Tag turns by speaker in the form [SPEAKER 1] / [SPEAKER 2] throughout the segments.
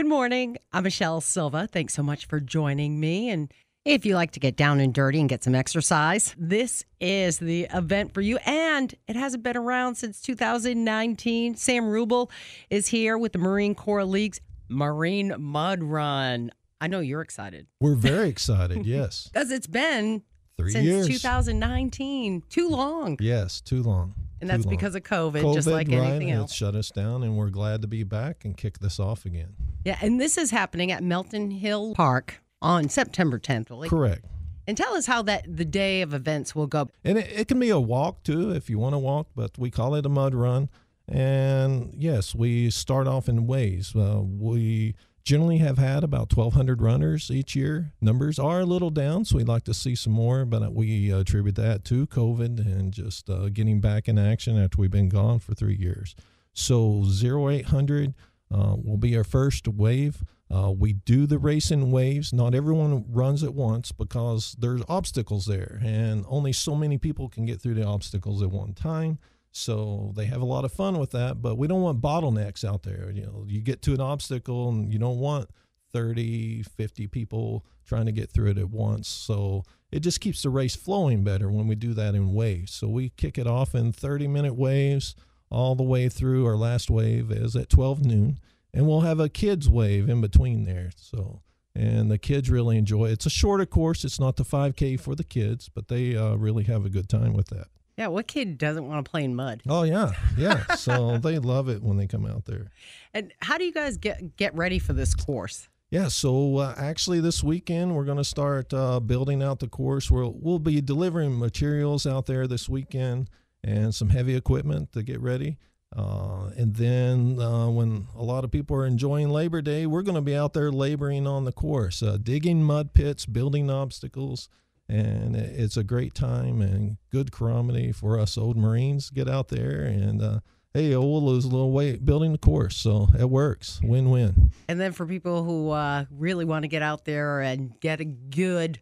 [SPEAKER 1] Good morning. I'm Michelle Silva. Thanks so much for joining me. And if you like to get down and dirty and get some exercise, this is the event for you. And it hasn't been around since 2019. Sam Rubel is here with the Marine Corps League's Marine Mud Run. I know you're excited
[SPEAKER 2] We're very excited. Yes.
[SPEAKER 1] because it's been
[SPEAKER 2] Three
[SPEAKER 1] since
[SPEAKER 2] years.
[SPEAKER 1] 2019. Too long.
[SPEAKER 2] Yes, too long.
[SPEAKER 1] And
[SPEAKER 2] Too
[SPEAKER 1] that's
[SPEAKER 2] long.
[SPEAKER 1] because of COVID,
[SPEAKER 2] COVID,
[SPEAKER 1] just like
[SPEAKER 2] right?
[SPEAKER 1] anything
[SPEAKER 2] It shut us down, and we're glad to be back and kick this off again.
[SPEAKER 1] Yeah, and this is happening at Melton Hill Park on September 10th. Willie.
[SPEAKER 2] Correct.
[SPEAKER 1] And tell us how that the day of events will go.
[SPEAKER 2] And it, it can be a walk too if you want to walk, but we call it a mud run. And yes, we start off in waves. Uh, we generally have had about 1,200 runners each year. Numbers are a little down, so we'd like to see some more, but we attribute that to COVID and just uh, getting back in action after we've been gone for three years. So 0800 uh, will be our first wave. Uh, we do the race in waves. Not everyone runs at once because there's obstacles there, and only so many people can get through the obstacles at one time. So they have a lot of fun with that, but we don't want bottlenecks out there. You know, you get to an obstacle and you don't want 30, 50 people trying to get through it at once. So it just keeps the race flowing better when we do that in waves. So we kick it off in 30 minute waves all the way through. Our last wave is at 12 noon, and we'll have a kids wave in between there. So and the kids really enjoy it. It's a shorter course. It's not the 5K for the kids, but they uh, really have a good time with that.
[SPEAKER 1] Yeah, what kid doesn't want to play in mud?
[SPEAKER 2] Oh yeah, yeah. so they love it when they come out there.
[SPEAKER 1] And how do you guys get get ready for this course?
[SPEAKER 2] Yeah, so uh, actually this weekend we're going to start uh, building out the course. We'll we'll be delivering materials out there this weekend and some heavy equipment to get ready. Uh, and then uh, when a lot of people are enjoying Labor Day, we're going to be out there laboring on the course, uh, digging mud pits, building obstacles, and it's a great time and good calamity for us old Marines. Get out there and uh, hey, we'll lose a little weight building the course, so it works. Win win.
[SPEAKER 1] And then for people who uh, really want to get out there and get a good,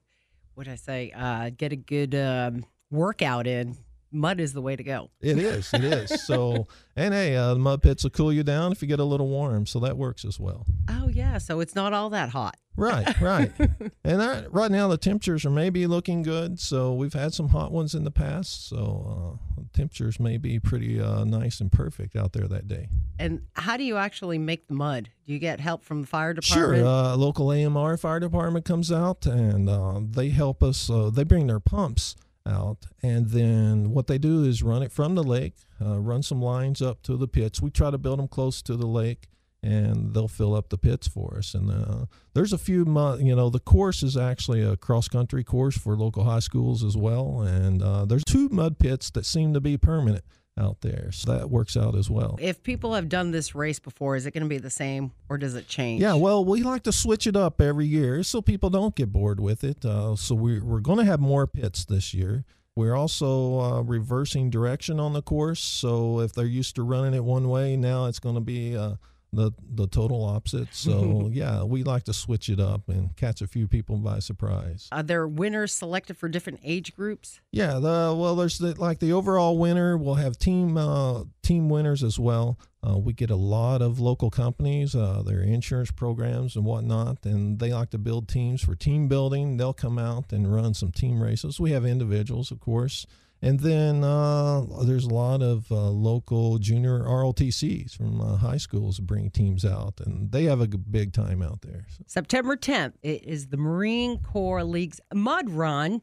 [SPEAKER 1] what did I say, uh, get a good um, workout in, mud is the way to go.
[SPEAKER 2] It is. It is. So, and hey, uh, the mud pits will cool you down if you get a little warm, so that works as well.
[SPEAKER 1] Oh yeah, so it's not all that hot.
[SPEAKER 2] Right, right. and right now the temperatures are maybe looking good. So we've had some hot ones in the past. So uh, temperatures may be pretty uh, nice and perfect out there that day.
[SPEAKER 1] And how do you actually make the mud? Do you get help from the fire department? Sure.
[SPEAKER 2] Uh, local AMR fire department comes out and uh, they help us. Uh, they bring their pumps out, and then what they do is run it from the lake, uh, run some lines up to the pits. We try to build them close to the lake, and they'll fill up the pits for us. And uh, there's a few, you know, the course is actually a cross country course for local high schools as well. And uh, there's two mud pits that seem to be permanent out there, so that works out as well.
[SPEAKER 1] if people have done this race before, is it going to be the same or does it change?
[SPEAKER 2] Yeah, well, we like to switch it up every year so people don't get bored with it. Uh, so we, we're going to have more pits this year. We're also uh, reversing direction on the course. So if they're used to running it one way, now it's going to be uh, the the total opposite. So yeah, we like to switch it up and catch a few people by surprise.
[SPEAKER 1] Are there winners selected for different age groups?
[SPEAKER 2] Yeah, the well, there's the, like the overall winner. We'll have team uh, team winners as well. Uh, we get a lot of local companies, uh, their insurance programs and whatnot, and they like to build teams for team building. They'll come out and run some team races. We have individuals, of course, and then uh, there's a lot of uh, local junior ROTCs from uh, high schools bring teams out, and they have a big time out there. So.
[SPEAKER 1] September 10th, it is the Marine Corps League's Mud Run,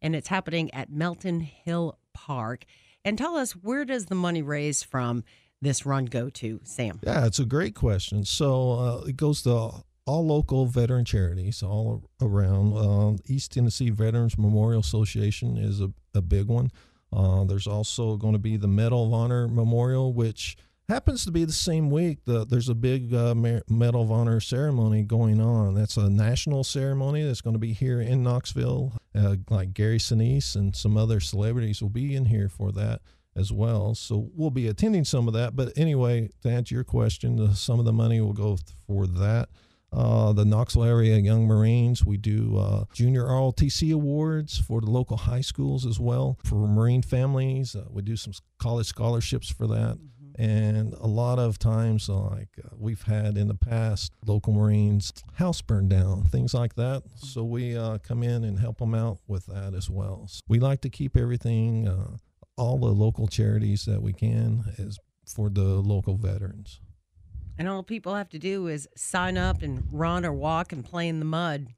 [SPEAKER 1] and it's happening at Melton Hill Park. And tell us, where does the money raised from this run go to, Sam?
[SPEAKER 2] Yeah, it's a great question. So uh, it goes to all local veteran charities all around. Um, East Tennessee Veterans Memorial Association is a, a big one. Uh, there's also going to be the Medal of Honor Memorial, which happens to be the same week. The, there's a big uh, Medal of Honor ceremony going on. That's a national ceremony that's going to be here in Knoxville. Uh, like Gary Sinise and some other celebrities will be in here for that as well. So we'll be attending some of that. But anyway, to answer your question, uh, some of the money will go for that. Uh, the Knoxville area Young Marines, we do uh, junior ROTC awards for the local high schools as well. For Marine families, uh, we do some college scholarships for that. And a lot of times, like uh, we've had in the past, local Marines house burned down, things like that. So we uh, come in and help them out with that as well. So we like to keep everything, uh, all the local charities that we can, is for the local veterans.
[SPEAKER 1] And all people have to do is sign up and run or walk and play in the mud,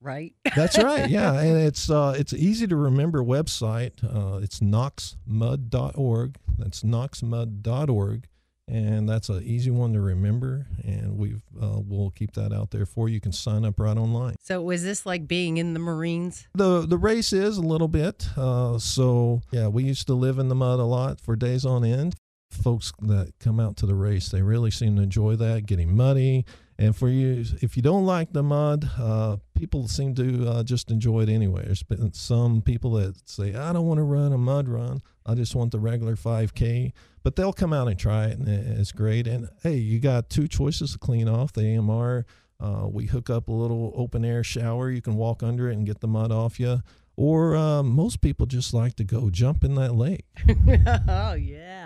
[SPEAKER 1] right?
[SPEAKER 2] That's right. Yeah, and it's uh, it's easy to remember website. Uh, it's knoxmud.org. That's knoxmud.org, and that's an easy one to remember. And we've uh, we'll keep that out there for you. You can sign up right online.
[SPEAKER 1] So was this like being in the Marines?
[SPEAKER 2] The the race is a little bit. Uh, so yeah, we used to live in the mud a lot for days on end folks that come out to the race, they really seem to enjoy that, getting muddy. And for you, if you don't like the mud, uh, people seem to uh, just enjoy it anyway. There's been some people that say, I don't want to run a mud run. I just want the regular 5K. But they'll come out and try it, and it's great. And hey, you got two choices to clean off the AMR. Uh, we hook up a little open air shower. You can walk under it and get the mud off you. Or uh, most people just like to go jump in that lake.
[SPEAKER 1] oh, yeah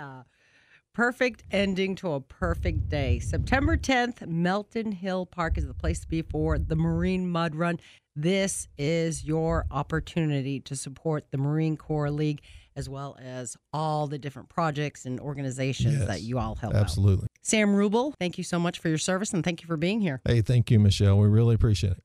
[SPEAKER 1] perfect ending to a perfect day. September 10th, Melton Hill Park is the place to be for the Marine Mud Run. This is your opportunity to support the Marine Corps League as well as all the different projects and organizations
[SPEAKER 2] yes,
[SPEAKER 1] that you all help
[SPEAKER 2] absolutely.
[SPEAKER 1] Out. Sam Rubel, thank you so much for your service and thank you for being here.
[SPEAKER 2] Hey, thank you, Michelle. We really appreciate it.